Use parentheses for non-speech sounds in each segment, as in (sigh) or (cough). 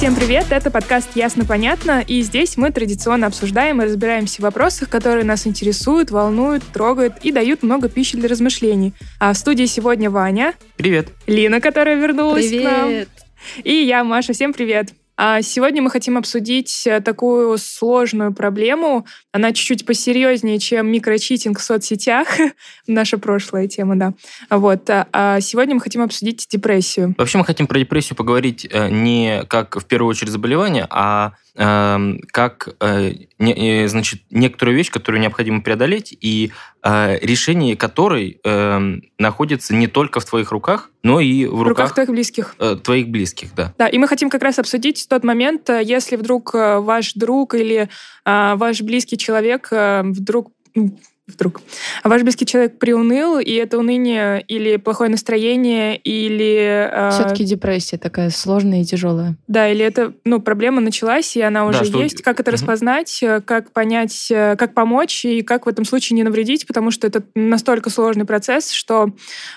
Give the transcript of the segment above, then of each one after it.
Всем привет, это подкаст «Ясно-понятно», и здесь мы традиционно обсуждаем и разбираемся в вопросах, которые нас интересуют, волнуют, трогают и дают много пищи для размышлений. А в студии сегодня Ваня, Привет. Лина, которая вернулась к нам, Привет. и я, Маша. Всем привет. А сегодня мы хотим обсудить э, такую сложную проблему. Она чуть-чуть посерьезнее, чем микрочитинг в соцсетях. (laughs) Наша прошлая тема, да. Вот. а- А сегодня мы хотим обсудить депрессию. Вообще мы хотим про депрессию поговорить э, не как в первую очередь заболевание, а как э, э, значит, некоторую вещь, которую необходимо преодолеть, и э, решение которой эм, находится не только в твоих руках, но и в В руках руках твоих близких. твоих близких, да. Да, и мы хотим как раз обсудить тот момент, если вдруг ваш друг или ваш близкий человек вдруг вдруг а ваш близкий человек приуныл, и это уныние или плохое настроение, или э, Все-таки депрессия такая сложная и тяжелая. да, или это ну проблема началась и она Да, уже что- есть. Как это распознать, э, как понять, э, как помочь и как в этом случае не навредить, потому что это настолько сложный процесс, что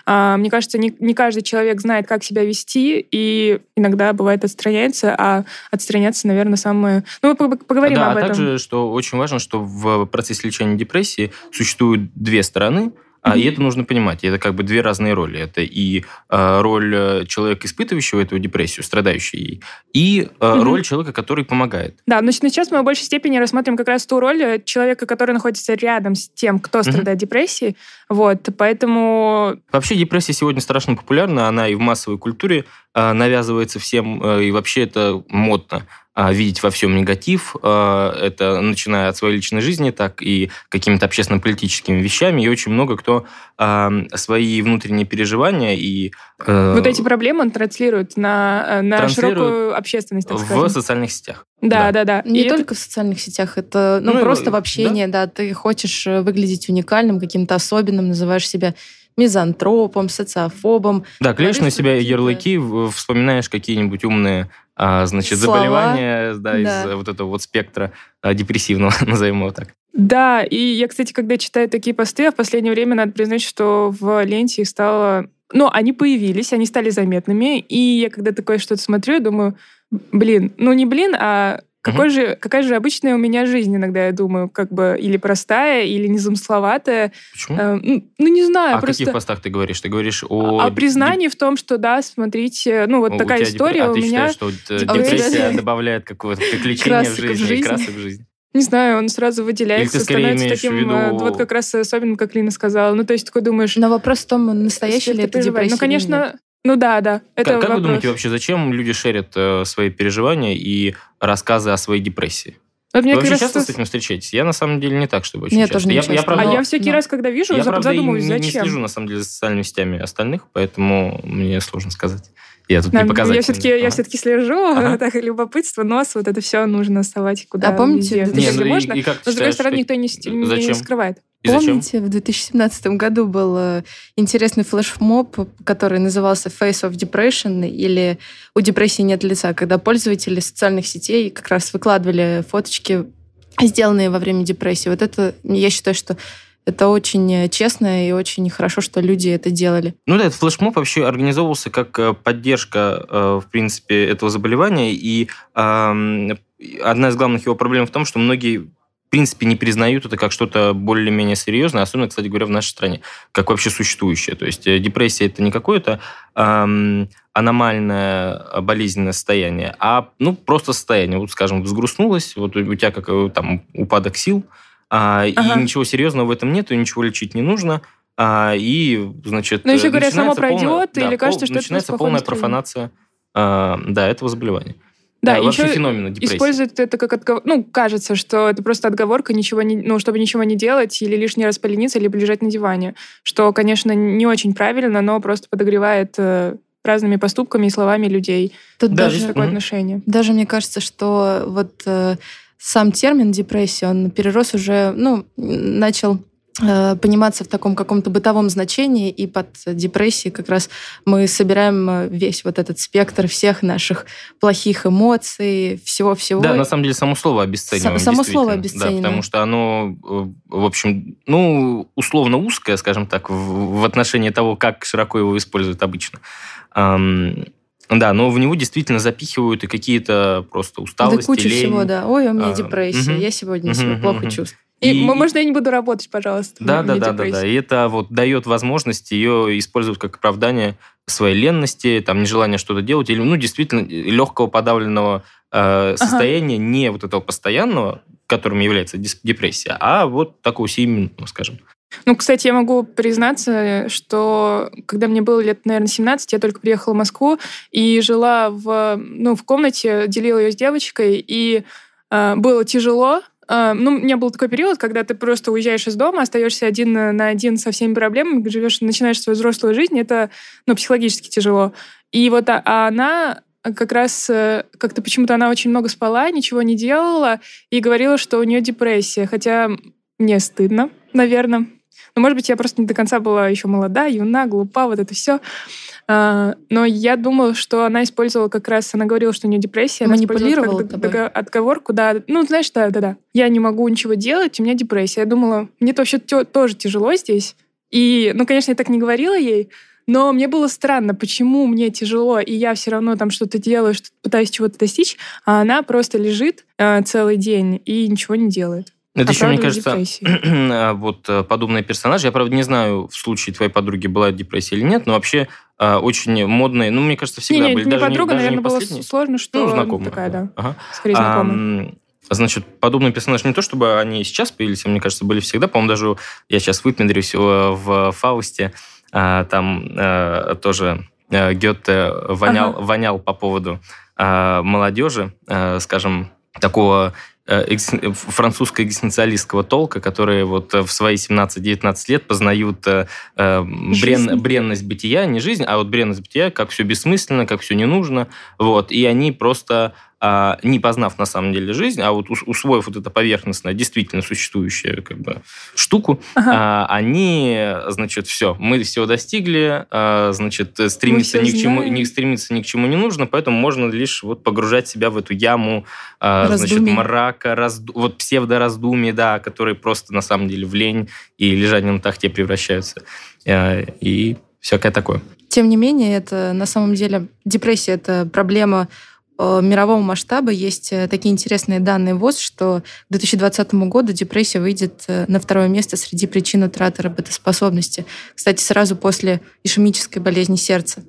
а, мне кажется, не, не каждый человек знает, как себя вести, и иногда бывает отстраняется, а отстраняться, наверное, самое... Ну, мы пог- поговорим да, об а этом. также, что очень важно, что в процессе лечения депрессии существуют две стороны, а, и это нужно понимать. Это как бы две разные роли. Это и э, роль э, человека, испытывающего эту депрессию, страдающего ей, и э, Мгм. роль человека, который помогает. Да, но сейчас мы в большей степени рассмотрим как раз ту роль э, человека, который находится рядом с тем, кто страдает депрессией. Вот, поэтому Вообще депрессия сегодня страшно популярна, она и в массовой культуре э, навязывается всем, э, и вообще это модно видеть во всем негатив, э, это начиная от своей личной жизни, так и какими-то общественно-политическими вещами, и очень много кто э, свои внутренние переживания и э, вот эти проблемы он транслирует на, э, на Транслирует широкую общественность, так в скажем. социальных сетях. Да, да. да, да. Не И это- только в социальных сетях, это ну, Ну, просто да. в общении, да. Ты хочешь э, выглядеть уникальным, каким-то особенным, называешь себя мизантропом, социофобом. Да, клеишь на себя ярлыки, в- вспоминаешь какие-нибудь умные а, значит, Слова. заболевания да, из Да. э, вот этого вот спектра а, депрессивного, (laughs) назовем его так. Да, и я, кстати, когда читаю такие посты, а в последнее время надо признать, что в ленте их стало... Ну, они появились, они стали заметными, и я когда такое что-то смотрю, я думаю, блин, ну не блин, а какой же, какая же обычная у меня жизнь иногда, я думаю, как бы или простая, или незамысловатая. Почему? Э, ну, ну, не знаю, О просто... каких постах ты говоришь? Ты говоришь о... О признании в том, что, да, смотрите, ну, вот У такая тебя депр- история а у ты меня... считаешь, что э, А у тебя- депрессия добавляет какое-то приключение в жизни. красок в жизни? Не знаю, он сразу выделяется, Или ты скорее становится таким, виду- э, вот как раз особенным, как Лина сказала. Ну, то есть такой думаешь... Но вопрос в том, настоящая ли это переживаешь. депрессия Ну, конечно. Ну да, да. Это Как, как вы думаете вообще, зачем люди шерят э, свои переживания и рассказы о своей депрессии? Вот мне Вы как вообще часто с этим встречаетесь? Я на самом деле не так, чтобы очень Нет, часто. тоже не я, часто. я, А правда, я всякий но- раз, когда вижу, я, зап- правда, и задумываюсь, не, не зачем. слежу, на самом деле, за социальными сетями остальных, поэтому мне сложно сказать. Я тут Да, не показательный. я все-таки я Ага. все-таки слежу, (laughs) Ага. так любопытство, нос, вот это все нужно совать куда А помните, где Не, ну и- можно. и как ты Но с другой стороны, никто не, ст- не Зачем? скрывает. И зачем? Помните, в 2017 году был э, интересный флешмоб, который назывался Face of Depression или «У депрессии нет лица», когда пользователи социальных сетей как раз выкладывали фоточки, сделанные во время депрессии. Вот это, я считаю, что это очень э, честно и очень хорошо, что люди это делали. Ну да, этот флешмоб вообще организовывался как э, поддержка, в принципе, этого заболевания. И одна из главных его проблем в том, что многие принципе не признают это как что-то более-менее серьезное, особенно, кстати говоря, в нашей стране, как вообще существующее. То есть э, депрессия это не какое-то эм, аномальное э, болезненное состояние, а ну просто состояние. Вот, скажем, взгрустнулось, вот у тебя как э, там упадок сил, а, Ага. и ничего серьезного в этом нет, и ничего лечить не нужно. А, и, значит, Но еще э, говорят, само начинается полная- пройдет, или кажется, что это начинается просто полная профанация а, да, этого заболевания. Да, и вообще еще феномена депрессии. Используют это как отговор... Ну, кажется, что это просто отговорка, ничего не... ну, чтобы ничего не делать или лишний раз полениться, либо лежать на диване. Что, конечно, не очень правильно, но просто подогревает э, разными поступками и словами людей Тут Да, даже здесь- такое Мгм. отношение. Даже мне кажется, что вот э, сам термин депрессия, он перерос уже, ну, начал пониматься в таком каком-то бытовом значении, и под депрессией как раз мы собираем э, весь вот этот спектр всех наших плохих эмоций, всего-всего. Да, на самом деле само слово обесцениваем. Само слово обесценено. Да, потому что оно, э, в общем, ну, условно узкое, скажем так, в, отношении того, как широко его используют обычно. Да, но в него действительно запихивают и какие-то просто Да усталости, куча лень. всего, да. Ой, у меня А, депрессия, мгм. я сегодня Мгм, себя мгм, плохо мгм. чувствую. И, И- можно я не буду работать, пожалуйста? Да, У да, да, да, да. И это вот дает возможность ее использовать как оправдание своей ленности, там, нежелания что-то делать, или, ну, действительно, легкого подавленного э, состояния, не вот этого постоянного, которым является депрессия, а вот такого сиюминутного, скажем. Ну, кстати, я могу признаться, что когда мне было лет, наверное, 17, я только приехала в Москву и жила в, ну, в комнате, делила ее с девочкой, и э, было тяжело. Э, ну, у меня был такой период, когда ты просто уезжаешь из дома, остаешься один на один со всеми проблемами, живешь, начинаешь свою взрослую жизнь, это, ну, психологически тяжело. И вот а, а она как раз э, как-то почему-то она очень много спала, ничего не делала и говорила, что у нее депрессия, хотя мне стыдно, наверное. Ну, может быть, я просто не до конца была еще молода, юна, глупа, вот это все. Но я думала, что она использовала как раз, она говорила, что у нее депрессия. она Манипулировала тобой? отговорку, да. Ну, знаешь, да, да, да. Я не могу ничего делать, у меня депрессия. Я думала, мне вообще тоже тяжело здесь. И, ну, конечно, я так не говорила ей, но мне было странно, почему мне тяжело, и я все равно там что-то делаю, что пытаюсь чего-то достичь, а она просто лежит э, целый день и ничего не делает. Это еще, мне кажется, (clears throat) а, вот э, подобные персонажи. Я, правда, не знаю, в случае твоей подруги была депрессия или нет, но вообще а, очень модные, ну, мне кажется, всегда Не, не, были. не даже подруга, даже наверное, было последние. сложно, что Ну, знакомая. такая, да, Ага. скорее знакомая. Ам, Значит, подобные персонажи не то, чтобы они сейчас появились, а мне кажется, были всегда. По-моему, даже я сейчас выпендрюсь в Фаусте. а, Там э, тоже Гёте вонял, Ага. вонял по поводу молодежи, скажем, такого э, экзистен- французско-экзистенциалистского толка, которые вот э, в свои 17-19 лет познают э, э, брен- бренность бытия, не жизнь, а вот бренность бытия, как все бессмысленно, как все не нужно. Вот. И они просто не познав на самом деле жизнь, а вот ус- усвоив вот это поверхностное, действительно существующую как бы, штуку, Ага. а, они, значит, все, мы всего достигли, а, значит, стремиться всё ни к чему, не стремиться ни к чему не нужно, поэтому можно лишь вот погружать себя в эту яму, а, значит, мрака, разду- вот псевдораздумий, да, которые просто на самом деле в лень и лежание на тахте превращаются. А, И всякое такое. Тем не менее, это на самом деле депрессия это проблема э, мирового масштаба. Есть э, такие интересные данные ВОЗ, что к 2020 году депрессия выйдет э, на второе место среди причин утраты работоспособности. Кстати, сразу после ишемической болезни сердца.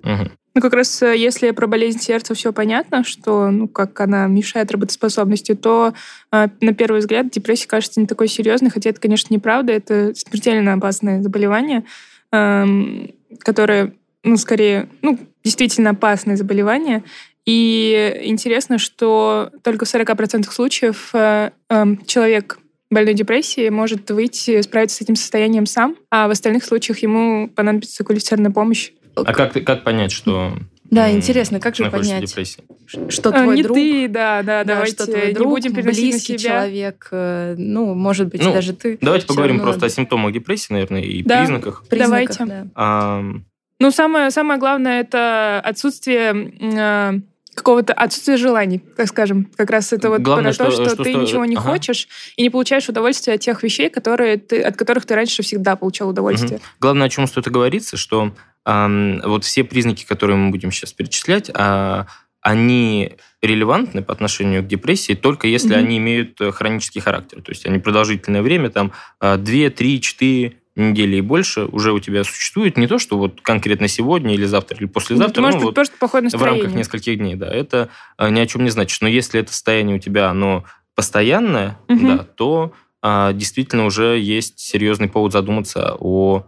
Ну, как раз э, если про болезнь сердца все понятно, что, ну, как она мешает работоспособности, то э, на первый взгляд депрессия кажется не такой серьезной, хотя это, конечно, неправда, это смертельно опасное заболевание, эм, которое, ну, скорее, ну, действительно опасное заболевание. И интересно, что только в 40% случаев э, эм, человек больной депрессией может выйти, справиться с этим состоянием сам, а в остальных случаях ему понадобится квалифицированная помощь. А как, как понять, что Да, интересно, как же понять, депрессии? что А, твой не друг, ты, да, да, да, давайте что твой не друг, будем переносить на близкий себя. человек, э, ну, может быть, Ну, даже ты. Давайте поговорим равно просто о симптомах депрессии, наверное, и Да. признаках. признаках, Давайте. да. Ам, Ну, самое, самое главное это отсутствие а, какого-то отсутствие желаний, так скажем. Как раз это вот Главное, про то, что- что, что ты сто- ничего не ага. хочешь и не получаешь удовольствия от тех вещей, которые ты, от которых ты раньше всегда получал удовольствие. Главное, о чем стоит говорится, что ам, вот все признаки, которые мы будем сейчас перечислять, а, они релевантны по отношению к депрессии только если Мгм. они имеют э, хронический характер. То есть они продолжительное время, там 2, 3, 4 недели и больше уже у тебя существует. Не то, что вот конкретно сегодня или завтра или послезавтра, Это может ну, вот просто плохое в рамках нескольких дней, да. Это э, ни о чем не значит. Но если это состояние у тебя, оно постоянное, Мгм. да, то а, действительно уже есть серьезный повод задуматься о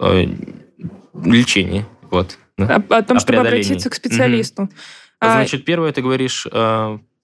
э, лечении. Вот. да. О, о том, О чтобы обратиться к специалисту. А, Значит, первое, ты говоришь...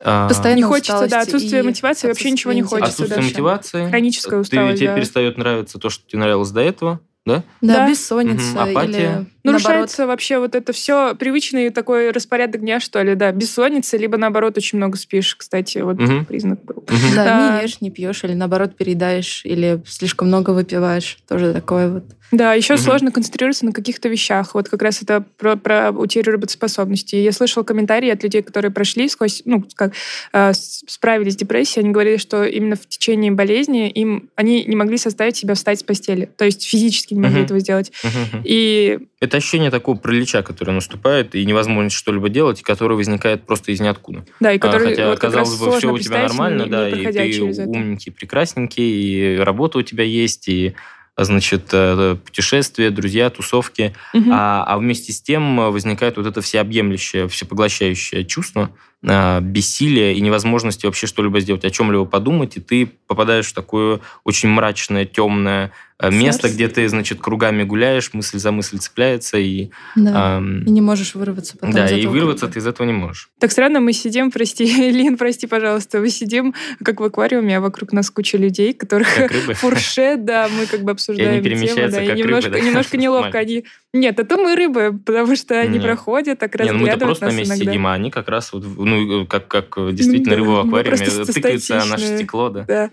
э, Постоянно не хочется, да, отсутствие и мотивации, вообще ничего не хочется отсутствие дальше. мотивации. Хроническая ты- усталость, Тебе да. перестает нравиться то, что тебе нравилось до этого. Да? Да, Да. бессонница Мгм, апатия. или наоборот. Нарушается вообще вот это все привычный такой распорядок дня, что ли, да. Бессонница, либо наоборот очень много спишь, кстати, вот Мгм. признак был. Мгм. Да, Да. не ешь, не пьешь, или наоборот переедаешь, или слишком много выпиваешь. Тоже такое вот. Да, еще Мгм. сложно концентрироваться на каких-то вещах. Вот как раз это про, про утерю работоспособности. Я слышала комментарии от людей, которые прошли сквозь, ну, как э, справились с депрессией. Они говорили, что именно в течение болезни им они не могли составить себя встать с постели. То есть физически не могли Мгм. этого сделать. Мгм. И Это ощущение такого паралича, которое наступает, и невозможность что-либо делать, и которое возникает просто из ниоткуда. да, и А, который Хотя, вот казалось бы, все у тебя нормально, не- да, не и ты через это. умненький, прекрасненький, и работа у тебя есть, и значит, э, путешествия, друзья, тусовки. Мгм. А, а вместе с тем э, возникает вот это всеобъемлющее, всепоглощающее чувство э, бессилия и невозможности вообще что-либо сделать, о чем-либо подумать, и ты попадаешь в такое очень мрачное, темное э, место, Царство. где ты, значит, кругами гуляешь, мысль за мысль цепляется, и, Да. ам, И не можешь вырваться потом да, и вырваться круга. ты из этого не можешь. Так странно, мы сидим, прости, (laughs) Лин, прости, пожалуйста, мы сидим как в аквариуме, а вокруг нас куча людей, которых Как рыбы. (laughs) фуршет, да, мы как бы обсуждаем тему, перемещаются да, как и рыбы, немножко, да? немножко (laughs) неловко они... Нет, это мы рыбы, потому что они Нет. проходят, так Не, ну мы-то разглядывают просто на нас месте иногда. сидим, а они как раз вот, ну, как, как действительно Да, рыбы в мы аквариуме тыкаются на наше стекло, да. Да.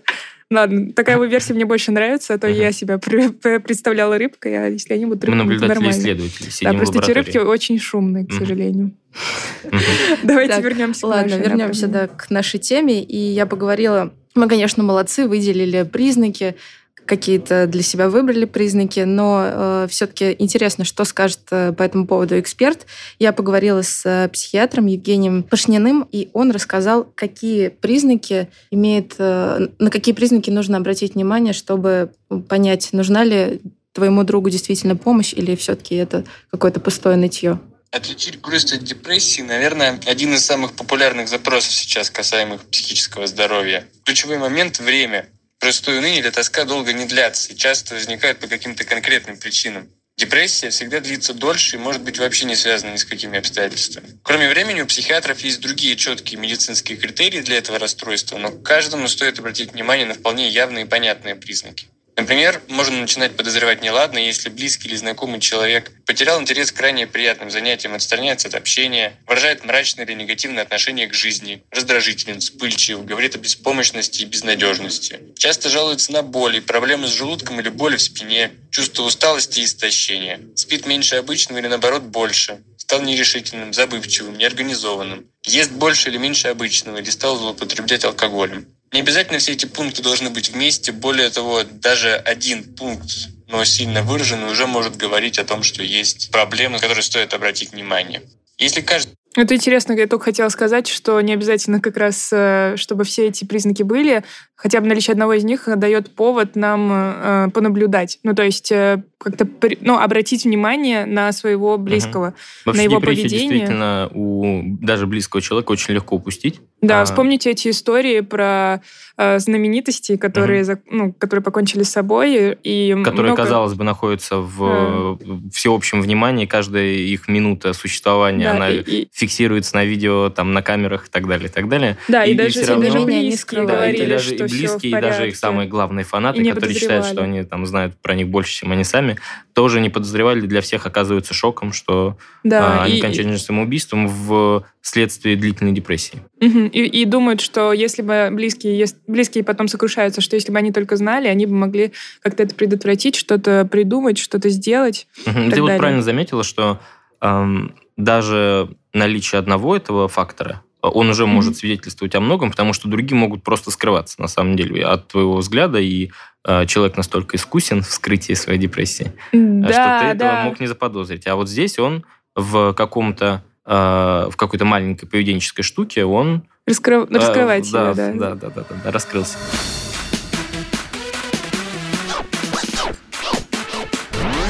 Ладно, такая вот версия мне больше нравится, а то я себя представляла рыбкой, а если они будут Мы рыбками, то наблюдатели исследователи, Да, просто эти рыбки очень шумные, к сожалению. (laughs) Давайте вернемся к Ладно, вернемся к нашей теме. И я поговорила, мы, конечно, молодцы, выделили признаки, какие-то для себя выбрали признаки, но все-таки интересно, что скажет э, по этому поводу эксперт. Я поговорила с э, психиатром Евгением Пашниным, и он рассказал, какие признаки имеет, э, на какие признаки нужно обратить внимание, чтобы понять, нужна ли твоему другу действительно помощь или все-таки это какое-то пустое нытье. Отличить грусть от депрессии, наверное, один из самых популярных запросов сейчас, касаемых психического здоровья. Ключевой момент – время. Простое уныние или тоска долго не длятся и часто возникают по каким-то конкретным причинам. Депрессия всегда длится дольше и может быть вообще не связана ни с какими обстоятельствами. Кроме времени, у психиатров есть другие четкие медицинские критерии для этого расстройства, но к каждому стоит обратить внимание на вполне явные и понятные признаки. Например, можно начинать подозревать неладно, если близкий или знакомый человек потерял интерес к крайне приятным занятиям, отстраняется от общения, выражает мрачное или негативное отношение к жизни, раздражителен, вспыльчив, говорит о беспомощности и безнадежности. Часто жалуется на боли, проблемы с желудком или боли в спине, чувство усталости и истощения. Спит меньше обычного или наоборот больше. Стал нерешительным, забывчивым, неорганизованным. Ест больше или меньше обычного или стал злоупотреблять алкоголем. Не обязательно все эти пункты должны быть вместе. Более того, даже один пункт, но сильно выраженный, уже может говорить о том, что есть проблемы, на которые стоит обратить внимание. Если каждый Это интересно, я только хотела сказать, что не обязательно как раз, э, чтобы все эти признаки были, хотя бы наличие одного из них дает повод нам э, понаблюдать. Ну, то есть э, как-то при- ну, обратить внимание на своего близкого. Вообще на его поведение. действительно у даже близкого человека очень легко упустить. Да, А. вспомните эти истории про э, знаменитостей, которые, за- ну, которые покончили с собой. И которые, много- казалось бы, находятся в э, всеобщем внимании, каждая их минута существования, Да, она и- и- фиксируется на видео, там, на камерах и так далее, и так далее. Да, и, И- и даже, и равно- даже они близкие скрывают. Да, и говорили, даже что и в близкие, и даже их самые главные фанаты, которые считают, что они там знают про них больше, чем они сами, тоже не подозревали, для всех оказывается шоком, что Да, а, они и- кончают самоубийством в следствии длительной депрессии. Мгм. И, и думают, что если бы близкие, ес- близкие потом сокрушаются, что если бы они только знали, они бы могли как-то это предотвратить, что-то придумать, что-то сделать. Так Ты вот далее. правильно заметила, что эм, даже наличие одного этого фактора, он уже Мгм. может свидетельствовать о многом, потому что другие могут просто скрываться, на самом деле, от твоего взгляда, и э, человек настолько искусен в скрытии своей депрессии, э, что ты Да, этого да. мог не заподозрить. А вот здесь он в каком-то э, в какой-то маленькой поведенческой штуке он э, Раскрывать да, себя, да. да, да, да, да, да, раскрылся.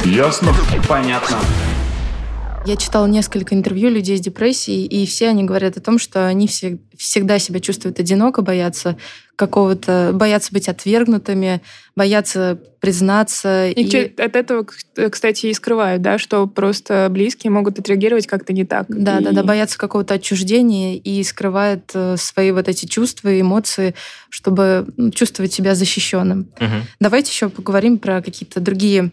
Ясно? Понятно. Я читала несколько интервью людей с депрессией, и все они говорят о том, что они все, всегда себя чувствуют одиноко, боятся какого-то, боятся быть отвергнутыми, боятся признаться. И, че- от этого, к- кстати, и скрывают, да, что просто близкие могут отреагировать как-то не так. Да, И- да, да, боятся какого-то отчуждения и скрывают э, свои вот эти чувства и эмоции, чтобы чувствовать себя защищенным. Мгм. Давайте еще поговорим про какие-то другие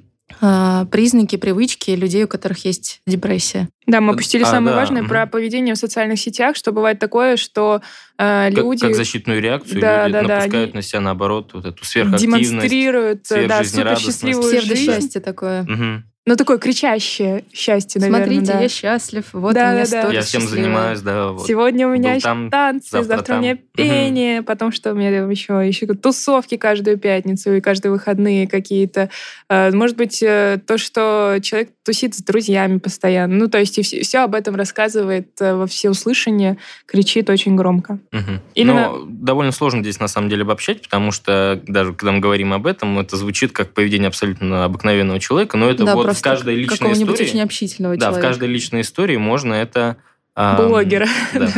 признаки, привычки людей, у которых есть депрессия. Да, мы опустили А, самое да, важное про поведение в социальных сетях, что бывает такое, что э, Как, люди как защитную реакцию Да, люди да, да, напускают они на себя, наоборот, вот эту сверхактивность. демонстрируют да, супер сверхжизнерадостность. счастливую жизнь. Псевдосчастье такое. Мгм. Ну, такое кричащее счастье, наверное. Смотрите, да. я счастлив, вот Да, у меня да, да. Я всем занимаюсь, да. вот. Сегодня у меня там, танцы, завтра завтра, у меня там. пение, потом что у меня там еще, еще тусовки каждую пятницу и каждые выходные какие-то. Э, Может быть, э, то, что человек тусит с друзьями постоянно. Ну, то есть и все, об этом рассказывает э, во всеуслышание, кричит очень громко. Мгм. Именно- Но довольно сложно здесь на самом деле обобщать, потому что даже когда мы говорим об этом, это звучит как поведение абсолютно обыкновенного человека, но это Да, вот в просто каждой личной какого-нибудь истории... очень общительного Да, в человека. каждой личной истории можно это... ам, Блогера. (laughs) Да.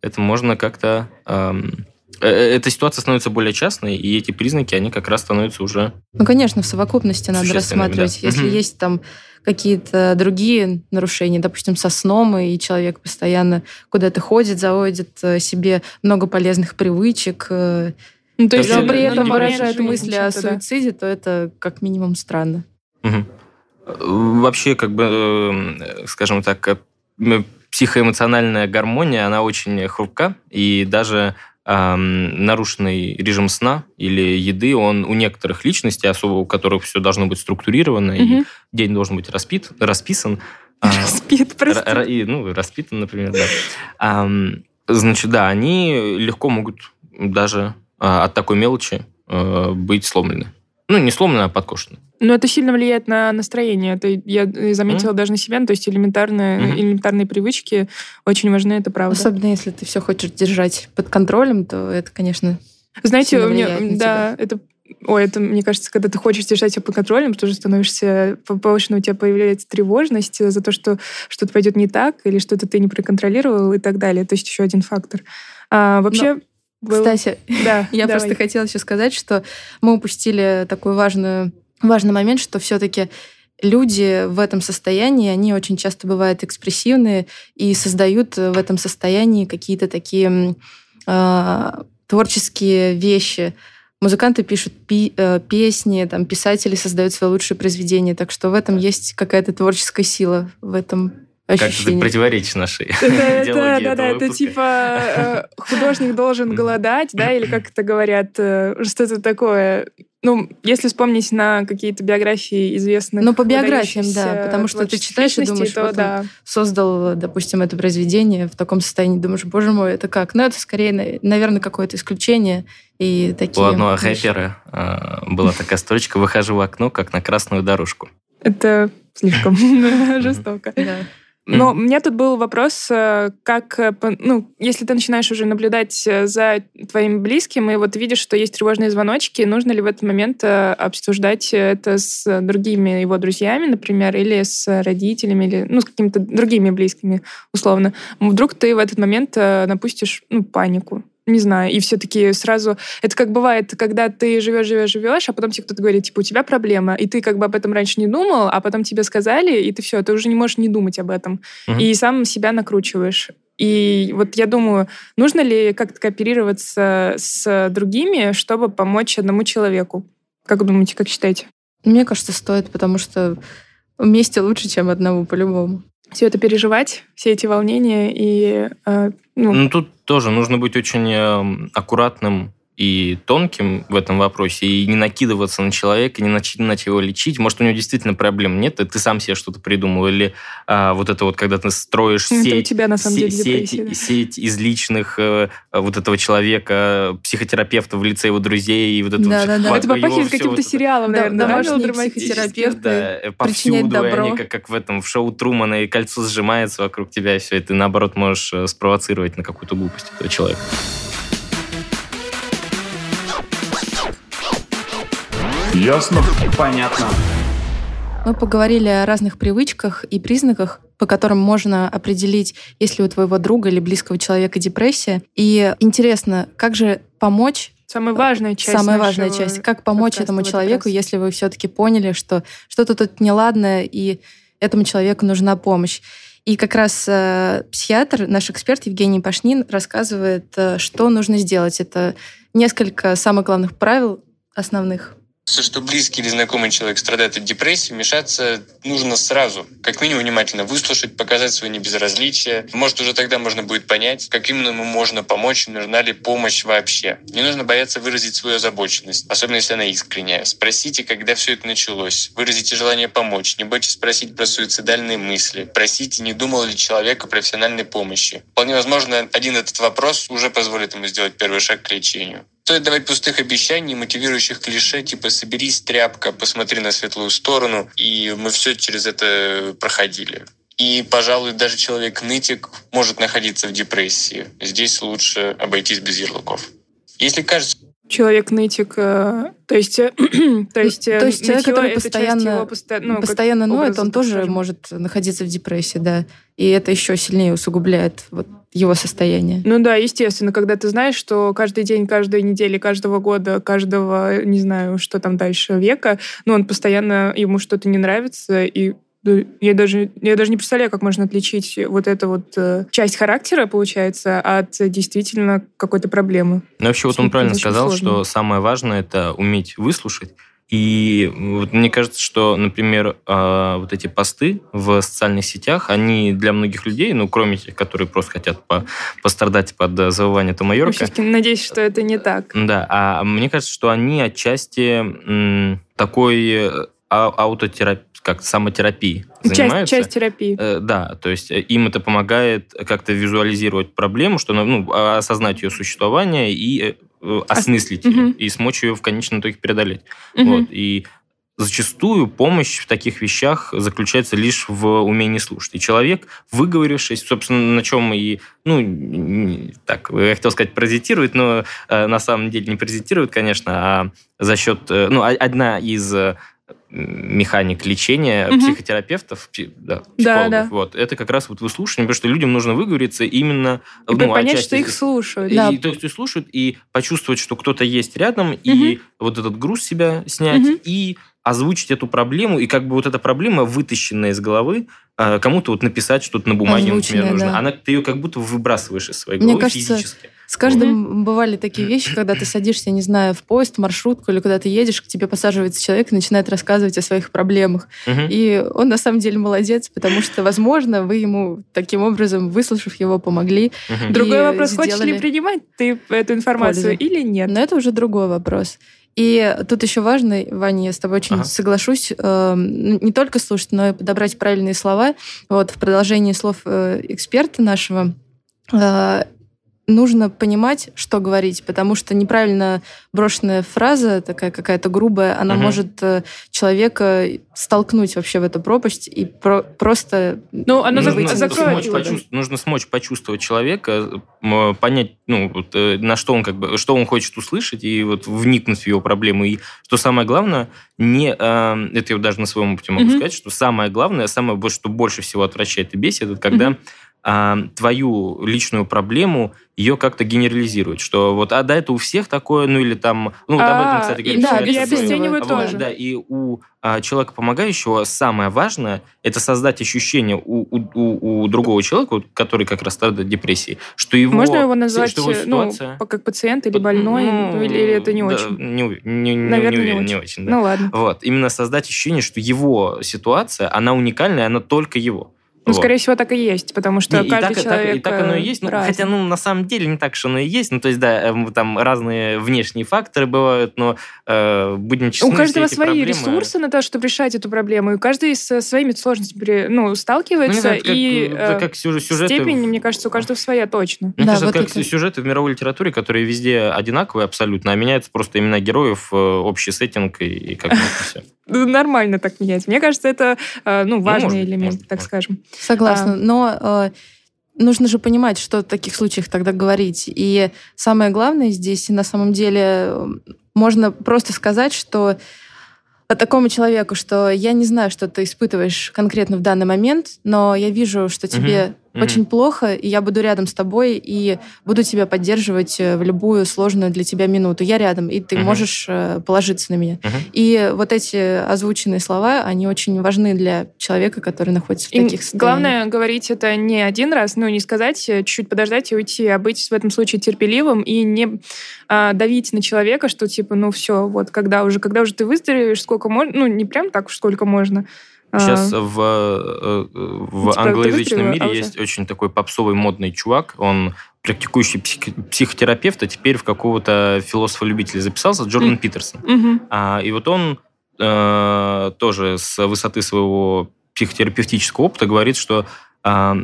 Это можно как-то... ам, э, э, Эта ситуация становится более частной, и эти признаки, они как раз становятся уже... Ну, конечно, в совокупности надо рассматривать. да. Если Мгм. есть там какие-то другие нарушения, допустим, со сном, и человек постоянно куда-то ходит, заводит э, себе много полезных привычек, Ну, то есть Да, но при этом выражает мысли о да. суициде, то это как минимум странно. Мгм. Э, Вообще, как бы, э, скажем так, э, психоэмоциональная гармония, она очень хрупка, и даже ам, нарушенный режим сна или еды, он у некоторых личностей, особо у которых все должно быть структурировано, и Мгм. день должен быть распит, расписан, а, (laughs) Спит, ра- прости. и, ну, распитан, например, да. Ам, Значит, да, они легко могут даже а, от такой мелочи э, быть сломлены. Ну, не сломлены, а подкошены. Но это сильно влияет на настроение. Это я э, заметила даже на себя. Ну, То есть элементарные, Мгм. элементарные привычки очень важны, это правда. Особенно если ты все хочешь держать под контролем, то это, конечно, Знаете, у меня, да, это Ой, это, мне кажется, когда ты хочешь держать себя под контролем, ты уже становишься, по- повышенно у тебя появляется тревожность за то, что что-то пойдет не так, или что-то ты не проконтролировал и так далее. То есть еще один фактор. А, вообще, был- Кстати, да, (laughs) я давай. просто хотела еще сказать, что мы упустили такой важную, важный момент, что все-таки люди в этом состоянии, они очень часто бывают экспрессивные и создают в этом состоянии какие-то такие а, творческие вещи. Музыканты пишут пи- э, песни, там, писатели создают свои лучшие произведения. Так что в этом есть какая-то творческая сила, в этом Как-то ощущении. ты противоречишь нашей Это, идеологии да, да, этого это типа э, художник должен голодать, да, или как это говорят, э, что-то такое. Ну, если вспомнить на какие-то биографии известных Ну, по биографиям, да, потому что ты читаешь и думаешь, то вот он да. создал, допустим, это произведение в таком состоянии, думаешь, боже мой, это как? Ну, это скорее, наверное, какое-то исключение. И такие У одного вещи. рэпера а, была такая строчка «Выхожу в окно, как на красную дорожку». Это слишком (laughs) жестоко. Да. Но у меня тут был вопрос, э, как, э, ну, если ты начинаешь уже наблюдать э, за твоим близким, и вот видишь, что есть тревожные звоночки, нужно ли в этот момент обсуждать это с другими его друзьями, например, или с родителями, или, ну, с какими-то другими близкими, условно. Вдруг ты в этот момент напустишь, ну, панику. Не знаю, и все таки сразу... Это как бывает, когда ты живешь, живешь, живешь, а потом тебе кто-то говорит, типа, у тебя проблема, и ты как бы об этом раньше не думал, а потом тебе сказали, и ты все, ты уже не можешь не думать об этом Мгм. и сам себя накручиваешь. И вот я думаю, нужно ли как-то кооперироваться с другими, чтобы помочь одному человеку? Как думаете, как считаете? Мне кажется, стоит, потому что вместе лучше, чем одному по-любому. Все это переживать, все эти волнения и э, ну, Ну, тут тоже нужно быть очень эм, аккуратным и тонким в этом вопросе, и не накидываться на человека, не начинать его лечить. Может, у него действительно проблем нет, и ты сам себе что-то придумал. Или а, вот это вот, когда ты строишь Это у сеть, тебя, на самом се- деле, сеть, да. сеть из личных э, вот этого человека, психотерапевта в лице его друзей, и вот это Да, вот да, да. это попахивает каким-то вот сериалом, Да, наверное, да, домашние мелодраматическим? психотерапевты. Да, э, причинять повсюду, добро. они как, как в этом, в шоу Трумана, и кольцо сжимается вокруг тебя, и все, и ты, наоборот, можешь э, спровоцировать на какую-то глупость этого человека. Ясно? Понятно. Мы поговорили о разных привычках и признаках, по которым можно определить, есть ли у твоего друга или близкого человека депрессия. И интересно, как же помочь Самая важная часть Самая важная часть. Как помочь этому человеку, если вы все-таки поняли, что что-то тут неладное, и этому человеку нужна помощь. И как раз э, психиатр, наш эксперт Евгений Пашнин, рассказывает, э, что нужно сделать. Это несколько самых главных правил основных. Все, что близкий или знакомый человек страдает от депрессии, вмешаться нужно сразу. Как минимум внимательно выслушать, показать свое небезразличие. Может, уже тогда можно будет понять, как именно ему можно помочь, нужна ли помощь вообще. Не нужно бояться выразить свою озабоченность, особенно если она искренняя. Спросите, когда все это началось. Выразите желание помочь. Не бойтесь спросить про суицидальные мысли. Просите, не думал ли человек о профессиональной помощи. Вполне возможно, один этот вопрос уже позволит ему сделать первый шаг к лечению. Стоит давать пустых обещаний, мотивирующих клише, типа «соберись, тряпка, посмотри на светлую сторону», и мы все через это проходили. И, пожалуй, даже человек-нытик может находиться в депрессии. Здесь лучше обойтись без ярлыков. Если кажется, Человек-нытик, э, то есть, э, (clears throat) то есть, То есть человек, который постоянно, посто- ну, постоянно ноет, он тоже скажем. может находиться в депрессии, да. И это еще сильнее усугубляет вот его состояние. Ну да, естественно, когда ты знаешь, что каждый день, каждой недели, каждого года, каждого, не знаю, что там дальше, века, ну, он постоянно, ему что-то не нравится, и я даже, я даже не представляю, как можно отличить вот эту вот э, часть характера, получается, от действительно какой-то проблемы. Ну, вообще, вот он правильно сказал, сложно. что самое важное это уметь выслушать. И вот мне кажется, что, например, э, вот эти посты в социальных сетях, они для многих людей, ну, кроме тех, которые просто хотят по- пострадать под э, завоевание Я Томайорка, все-таки надеюсь, что это не так. да, а мне кажется, что они отчасти такой э, а- аутотерапии, как самотерапии Часть, занимаются. часть терапии. Э, Да, то есть им это помогает как-то визуализировать проблему, что ну, а- осознать ее существование и э, э, осмыслить ее, Мгм. и смочь ее в конечном итоге преодолеть. Мгм. Вот. И зачастую помощь в таких вещах заключается лишь в умении слушать. И человек, выговорившись, собственно, на чем и, ну, так, я хотел сказать, паразитирует, но э, на самом деле не паразитирует, конечно, а за счет, э, ну, одна из э, механик лечения Мгм. психотерапевтов, пси- да, Да, психологов, да. вот, это как раз вот выслушивание, потому что людям нужно выговориться именно, И ну, понять, отчасти что их слушают. и, Да. то, есть слушают, и почувствовать, что кто-то есть рядом, и вот этот груз себя снять, Мгм. и озвучить эту проблему, и как бы вот эта проблема, вытащенная из головы, кому-то вот написать что-то на бумаге, например, Озвученная, нужно. да. Она, ты ее как будто выбрасываешь из своей Мне головы кажется, физически. С каждым бывали такие вещи, когда ты садишься, не знаю, в поезд, маршрутку или куда ты едешь, к тебе посаживается человек и начинает рассказывать о своих проблемах. Мгм. И он на самом деле молодец, потому что, возможно, вы ему таким образом, выслушав его, помогли. Мгм. Другой вопрос, хочешь ли принимать ты эту информацию пользу. или нет? Но это уже другой вопрос. И тут еще важно, Ваня, я с тобой очень Ага. соглашусь, э, не только слушать, но и подобрать правильные слова. Вот в продолжении слов э, эксперта нашего э, нужно понимать, что говорить, потому что неправильно брошенная фраза, такая какая-то грубая, она Мгм. может э, человека столкнуть вообще в эту пропасть и про- просто... Ну, оно Нужно быть закроет смочь его. почувствовать, нужно смочь почувствовать человека, м, понять, ну, вот, э, на что он как бы, что он хочет услышать, и вот вникнуть в его проблему. И что самое главное, не, э, это я даже на своем опыте могу Мгм. сказать, что самое главное, самое, вот что больше всего отвращает и бесит, это когда Мгм. А, твою личную проблему ее как-то генерализируют, что вот, а да, это у всех такое, ну или там, ну вот об этом, А, кстати, говорит да, и обесценивают тоже. Да, и у а, человека помогающего самое важное это создать ощущение у, у, у- другого человека, который как раз страдает от депрессии, что его Можно его назвать что его э, ну, ситуация- по- как пациент или больной, ну, или, или это не да, очень? Не, не, Наверное, не не уверен, очень. не очень, да. Ну ладно. Вот, именно создать ощущение, что его ситуация, она уникальная, она только его. Ну, Вот. скорее всего, так и есть, потому что Не, и, каждый так, так- человек и так оно и э, есть. Ну, разный. хотя, ну, на самом деле, не так, что оно и есть. Ну, то есть, да, эм, там разные внешние факторы бывают, но э, будем честны, У каждого все эти свои проблемы- ресурсы на то, чтобы решать эту проблему, и каждый со своими сложностями ну, Ну, не сталкивается, знаю, это как, и это э, как сюжет- сюжеты... степень, мне кажется, у каждого своя точно. Мне Да, кажется, вот это как это- сюжеты в мировой литературе, которые везде одинаковые абсолютно, а меняются просто имена героев, э, общий сеттинг и, и как бы это все. Ну, (laughs) Нормально так менять. Мне кажется, это э, ну, важный элемент, так скажем. Согласна. А. Но э, нужно же понимать, что в таких случаях тогда говорить. И самое главное здесь, на самом деле, можно просто сказать, что такому человеку, что я не знаю, что ты испытываешь конкретно в данный момент, но я вижу, что тебе Мгм. очень плохо, и я буду рядом с тобой и буду тебя поддерживать э, в любую сложную для тебя минуту. Я рядом, и ты Мгм. можешь э, положиться на меня. Мгм. И вот эти озвученные слова, они очень важны для человека, который находится в И таких состояниях. главное говорить это не один раз, ну, не сказать, э, чуть-чуть подождать и уйти, а быть в этом случае терпеливым и не а, давить на человека, что типа, ну все, вот когда уже, когда уже ты выздоровеешь, сколько можно, ну, не прям так уж сколько можно. А, Сейчас в, э, в Типа, англоязычном мире а есть очень такой попсовый модный чувак. Он практикующий псих- психотерапевт, а теперь в какого-то философа-любителя записался, Джордан М. Питерсон. мгм. А, и вот он э, тоже с высоты своего психотерапевтического опыта говорит, что а,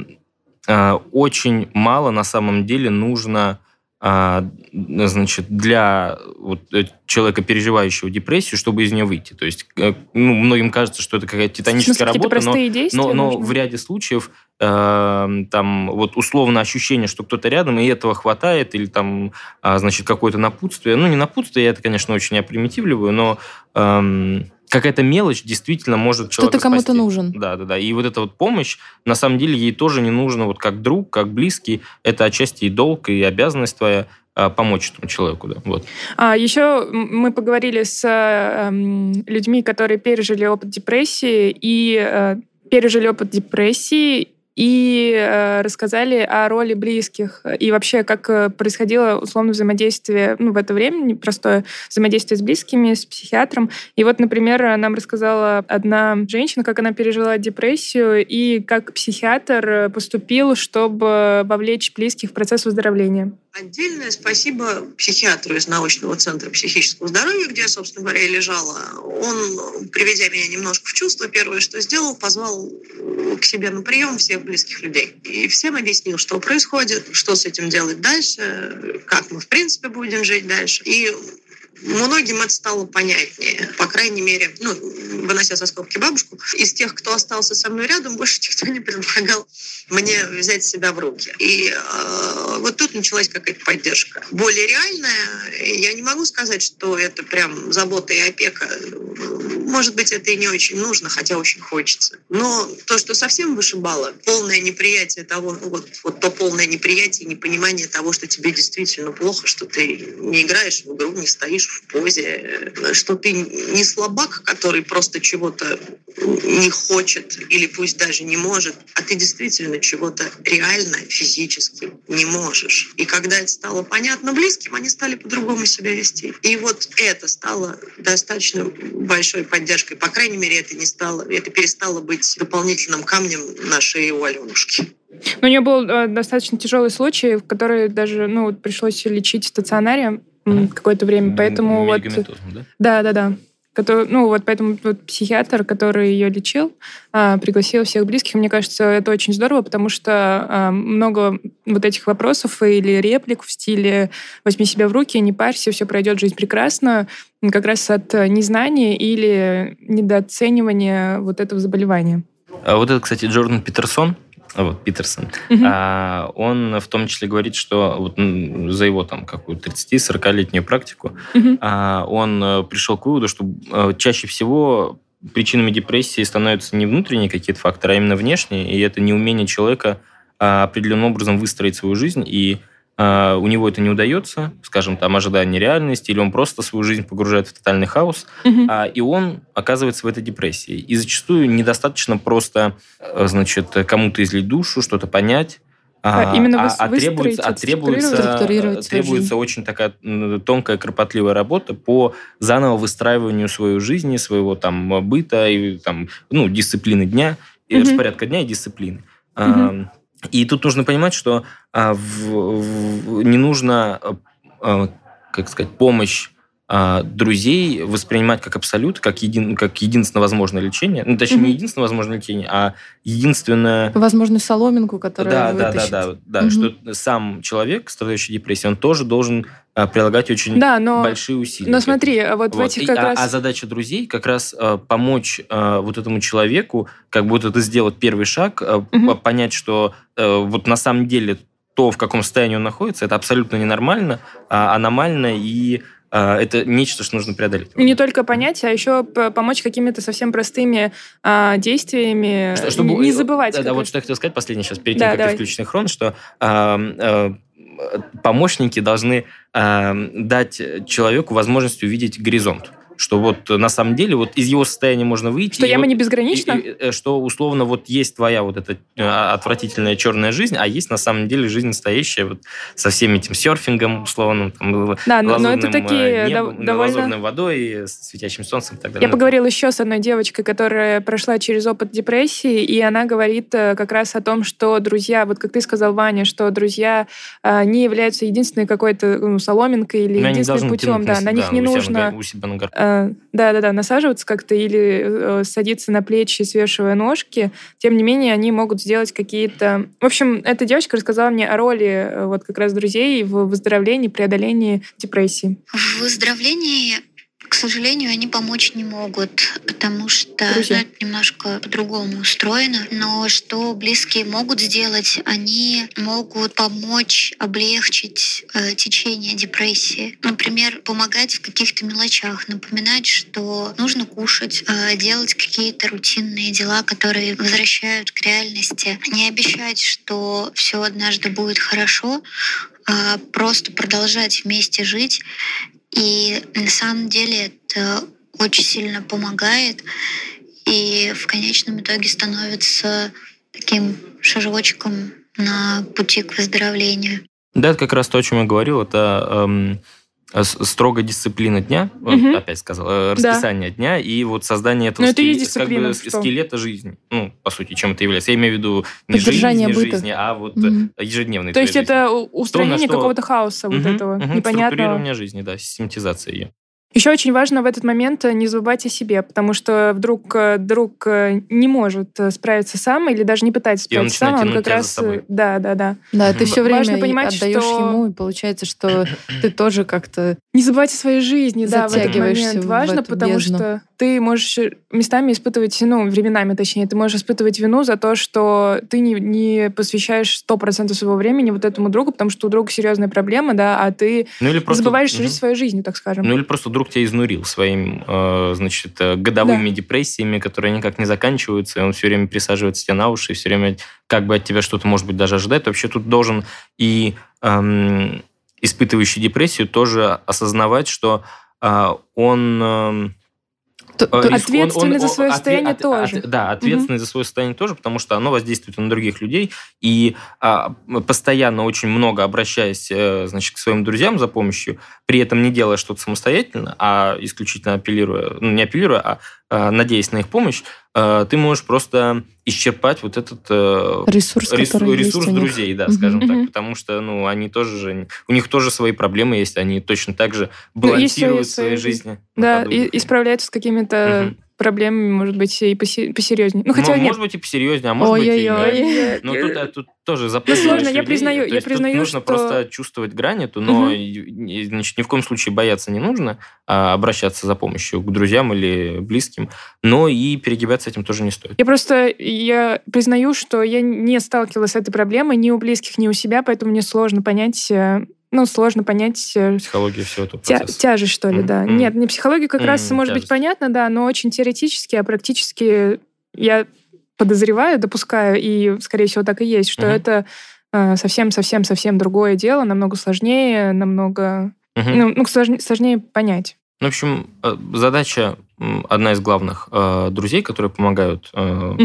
а, очень мало на самом деле нужно а, значит, для вот, э, человека, переживающего депрессию, чтобы из нее выйти. То есть э, ну, многим кажется, что это какая-то титаническая какие-то работа, но действия но, но в ряде случаев э, там вот условно ощущение, что кто-то рядом, и этого хватает, или там, а, значит, какое-то напутствие. Ну, не напутствие, я это, конечно, очень опримитивливаю, но эм, какая-то мелочь действительно может человека кому-то спасти. нужен. Да, да, да. И вот эта вот помощь, на самом деле, ей тоже не нужно вот как друг, как близкий. Это отчасти и долг, и обязанность твоя а, помочь этому человеку, да. Вот. А, еще мы поговорили с э, людьми, которые пережили опыт депрессии и э, пережили опыт депрессии и э, рассказали о роли близких и вообще как э, происходило условно взаимодействие ну, в это время, непростое взаимодействие с близкими, с психиатром. И вот, например, нам рассказала одна женщина, как она пережила депрессию и как психиатр э, поступил, чтобы вовлечь близких в процесс выздоровления. Отдельное спасибо психиатру из научного центра психического здоровья, где я, собственно говоря, и лежала. Он, приведя меня немножко в чувство, первое, что сделал, позвал к себе на прием всех близких людей. И всем объяснил, что происходит, что с этим делать дальше, как мы, в принципе, будем жить дальше. И Многим это стало понятнее. По крайней мере, ну, вынося со скобки бабушку, из тех, кто остался со мной рядом, больше никто не предлагал мне взять себя в руки. И э, вот тут началась какая-то поддержка. Более реальная, я не могу сказать, что это прям забота и опека. Может быть, это и не очень нужно, хотя очень хочется. Но то, что совсем вышибало, полное неприятие того, ну, вот, вот то полное неприятие, непонимание того, что тебе действительно плохо, что ты не играешь в игру, не стоишь в позе, что ты не слабак, который просто чего-то не хочет или пусть даже не может, а ты действительно чего-то реально физически не можешь. И когда это стало понятно близким, они стали по-другому себя вести. И вот это стало достаточно большой поддержкой. По крайней мере, это не стало, это перестало быть дополнительным камнем на шее у Аленушки. Но у нее был э, достаточно тяжелый случай, в который даже ну, пришлось лечить в стационаре какое-то время. Поэтому вот... Да? Да, да, да. Который, ну, вот поэтому вот психиатр, который ее лечил, а, пригласил всех близких. Мне кажется, это очень здорово, потому что а, много вот этих вопросов или реплик в стиле «возьми себя в руки, не парься, все пройдет, жизнь прекрасна», как раз от незнания или недооценивания вот этого заболевания. А вот это, кстати, Джордан Питерсон, вот, Питерсон, Мгм. а, он в том числе говорит, что вот за его там какую 30-40-летнюю практику Мгм. а, он э, пришел к выводу, что э, чаще всего причинами депрессии становятся не внутренние какие-то факторы, а именно внешние, и это неумение человека а, определенным образом выстроить свою жизнь, и а, у него это не удается, скажем, там, ожидание реальности, или он просто свою жизнь погружает в тотальный хаос, а, и он оказывается в этой депрессии. И зачастую недостаточно просто, э, значит, кому-то излить душу, что-то понять, А именно выс- а требуется, а требуется, требуется очень такая тонкая, кропотливая работа по заново выстраиванию своей жизни, своего там быта и там, ну, дисциплины дня, Мгм. распорядка дня и дисциплины. А, И тут нужно понимать, что а, в- в- не нужно, а, как сказать, помощь а, друзей воспринимать как абсолют, как, един, как единственно возможное лечение. Ну, точнее, Мгм. не единственно возможное лечение, а единственное... Возможно, соломинку, которая Да, да, да, да, да, Мгм. что сам человек, страдающий депрессией, он тоже должен прилагать очень Да, но, большие усилия. но смотри, вот, в Вот. этих И- как а, раз... а задача друзей как раз а, помочь а, вот этому человеку, как будто это сделать первый шаг, а, Мгм. по- понять, что а, вот на самом деле то, в каком состоянии он находится, это абсолютно ненормально, а, аномально и э, это нечто, что нужно преодолеть. И не только понять, а еще помочь какими-то совсем простыми а, действиями. Что- чтобы- не забывать. Да, да, вот что я хотел сказать последнее сейчас, перед Да, тем, как давай. ты включишь хрон, что а, а, помощники должны а, дать человеку возможность увидеть горизонт. Что вот э, на самом деле вот из его состояния можно выйти. Что яма вот- не безгранична? и- и, э, что условно вот есть твоя вот эта э, отвратительная черная жизнь, а есть на самом деле жизнь настоящая вот со всем этим серфингом условным, там, Да, но, это такие небом, довольно... лазурной водой, светящим солнцем и так далее. Я поговорила еще с одной девочкой, которая прошла через опыт депрессии, и она говорит как раз о том, что друзья, вот как ты сказал, Ваня, что друзья не являются единственной какой-то ну, соломинкой или они единственным путем. Да, на них не себя на нужно у себя на э, да-да-да, насаживаться как-то или э, садиться на плечи, свешивая ножки. Тем не менее, они могут сделать какие-то... В общем, эта девочка рассказала мне о роли э, вот как раз друзей в выздоровлении, преодолении депрессии. В выздоровлении, к сожалению, они помочь не могут, потому что Друзья. ну, это немножко по-другому устроено. Но что близкие могут сделать, они могут помочь облегчить э, течение депрессии. Например, помогать в каких-то мелочах, напоминать, что нужно кушать, э, делать какие-то рутинные дела, которые возвращают к реальности. Не обещать, что все однажды будет хорошо, а просто продолжать вместе жить. И на самом деле это очень сильно помогает и в конечном итоге становится таким шажочком на пути к выздоровлению. Да, это как раз то, о чем я говорил. Это эм, с- строгая дисциплина дня, вот Мгм. опять сказал, э, Да. расписание дня и вот создание этого Ну, это и скеле- как бы что? скелета жизни. Ну, по сути, чем это является. Я имею в виду не Поддержание жизнь, не быта. жизни, а вот э, ежедневной То есть жизни. это устранение что- какого-то хаоса вот Мгм, этого мгм, непонятного. Структурирование жизни, да, систематизация ее. Еще очень важно в этот момент э, не забывать о себе, потому что вдруг э, друг э, не может справиться сам или даже не пытается И он справиться сам, он как раз... Да, да, да. Да, ты все время Важно понимать, отдаешь что- ему, и получается, что (clears throat) ты тоже как-то Не забывайте о своей жизни, да, в этот Затягиваешься момент. в Важно, эту потому бездну. что ты можешь местами испытывать, ну, временами, точнее, ты можешь испытывать вину за то, что ты не, не посвящаешь 100% своего времени вот этому другу, потому что у друга серьезная проблема, да, а ты Ну или просто... забываешь Мгм. жить своей жизнью, так скажем. Ну или просто друг тебя изнурил своим, э, значит, э, годовыми депрессиями, которые никак не заканчиваются, и он все время присаживается тебе на уши, и все время как бы от тебя что-то, может быть, даже ожидает. Вообще тут должен и эм, испытывающий депрессию тоже осознавать, что э, он... эм, т- э, т- риск- Ответственный за своё отве- состояние от- тоже. от- да, ответственный за свое состояние тоже, потому что оно воздействует на других людей. И а, постоянно очень много обращаясь, э, значит, к своим друзьям за помощью, при этом не делая что-то самостоятельно, а исключительно апеллируя, ну, не апеллируя, а, надеясь на их помощь, э, ты можешь просто исчерпать вот этот э, ресурс, ресурс, ресурс друзей, да, скажем Мгм. так, потому что, ну, они тоже же, у них тоже свои проблемы есть, они точно так же Ну, свои- балансируют свои свои жизни. Да, и, и справляются с какими-то Мгм. Проблемами, может быть, и посе- посерьезнее. Ну, хотя Мо- нет. может быть, и посерьезнее, а может быть, и нет. Но тут, а, тут тоже запутываешь сложно, я признаю- То я признаю, нужно что- просто чувствовать грань эту, но и, значит, ни в коем случае бояться не нужно, а обращаться за помощью к друзьям или близким, но и перегибаться этим тоже не стоит. Я просто я признаю, что я не сталкивалась с этой проблемой ни у близких, ни у себя, поэтому мне сложно понять, э, ну, сложно понять э, Психология всего этого тя- процесса. тяжесть, что ли, Мгм, да. Нет, не психология как раз Мгм, может быть тяжесть. понятно, да, но очень теоретически, а практически я подозреваю, допускаю, и, скорее всего, так и есть, что Мгм. это э, совсем-совсем-совсем другое дело, намного сложнее, намного... Мгм. Ну, ну, сложнее, сложнее понять. Ну, в общем, э, задача, одна из главных э, друзей, которые помогают э,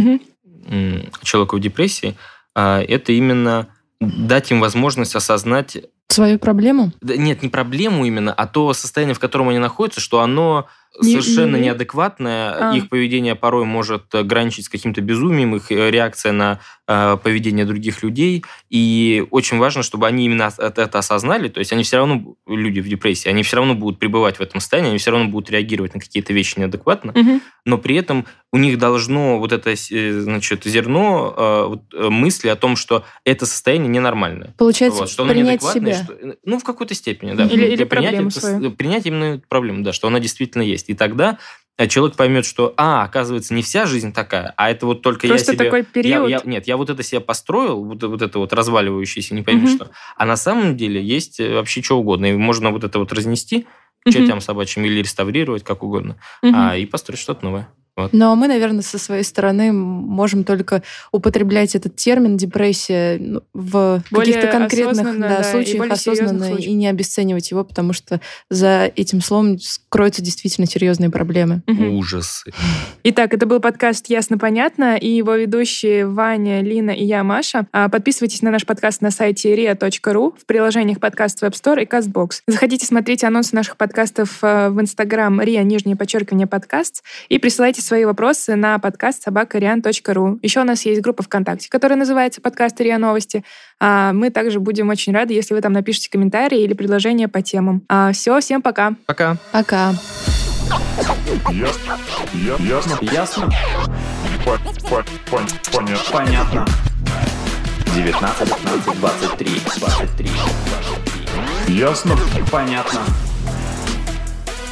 м, человеку в депрессии, это именно дать им возможность осознать Свою проблему? Да нет, не проблему именно, а то состояние, в котором они находятся, что оно Не- совершенно не- неадекватное, А. их поведение порой может граничить с каким-то безумием, их э, реакция на э, поведение других людей, и очень важно, чтобы они именно это это осознали, то есть они все равно, люди в депрессии, они все равно будут пребывать в этом состоянии, они все равно будут реагировать на какие-то вещи неадекватно, Мгм. но при этом у них должно вот это, э, значит, зерно э, э, мысли о том, что это состояние ненормальное. Получается, Вот, что оно принять неадекватное, себя. что- ну, в какой-то степени, да. Или- или проблему это-. Принять именно эту проблему, да, что она действительно есть. И тогда э, человек поймет, что, а, оказывается, не вся жизнь такая, а это вот только Просто я себе... такой я- период. я- нет, я вот это себе построил, вот, вот это вот разваливающееся, не пойми Мгм. что. А на самом деле есть э, вообще что угодно. И можно вот это вот разнести, Мгм. чертям собачьим или реставрировать, как угодно, Мгм. а, и построить что-то новое. Но мы, наверное, со своей стороны можем только употреблять этот термин депрессия ну, в Более каких-то конкретных да, да, и случаях более серьезных осознанно случаях. и не обесценивать его, потому что за этим словом скроются действительно серьезные проблемы. Мгм. Ужасы. Итак, это был подкаст «Ясно-понятно» и его ведущие Ваня, Лина и я, Маша. А, Подписывайтесь на наш подкаст на сайте ria.ru, в приложениях подкаст Web Store и CastBox. Заходите смотреть анонсы наших подкастов э, в Инстаграм ria, нижнее подчеркивание, подкаст, и присылайте свои вопросы на подкаст собакариан.ру. Еще у нас есть группа ВКонтакте, которая называется «Подкаст РИА Новости». А, Мы также будем очень рады, если вы там напишите комментарии или предложения по темам. Все, всем пока! Пока. Пока. Ясно. Ясно. Ясно? По- по- пон- Понятно. Понятно. 19, 15, 23, 23, 23. Ясно. Понятно.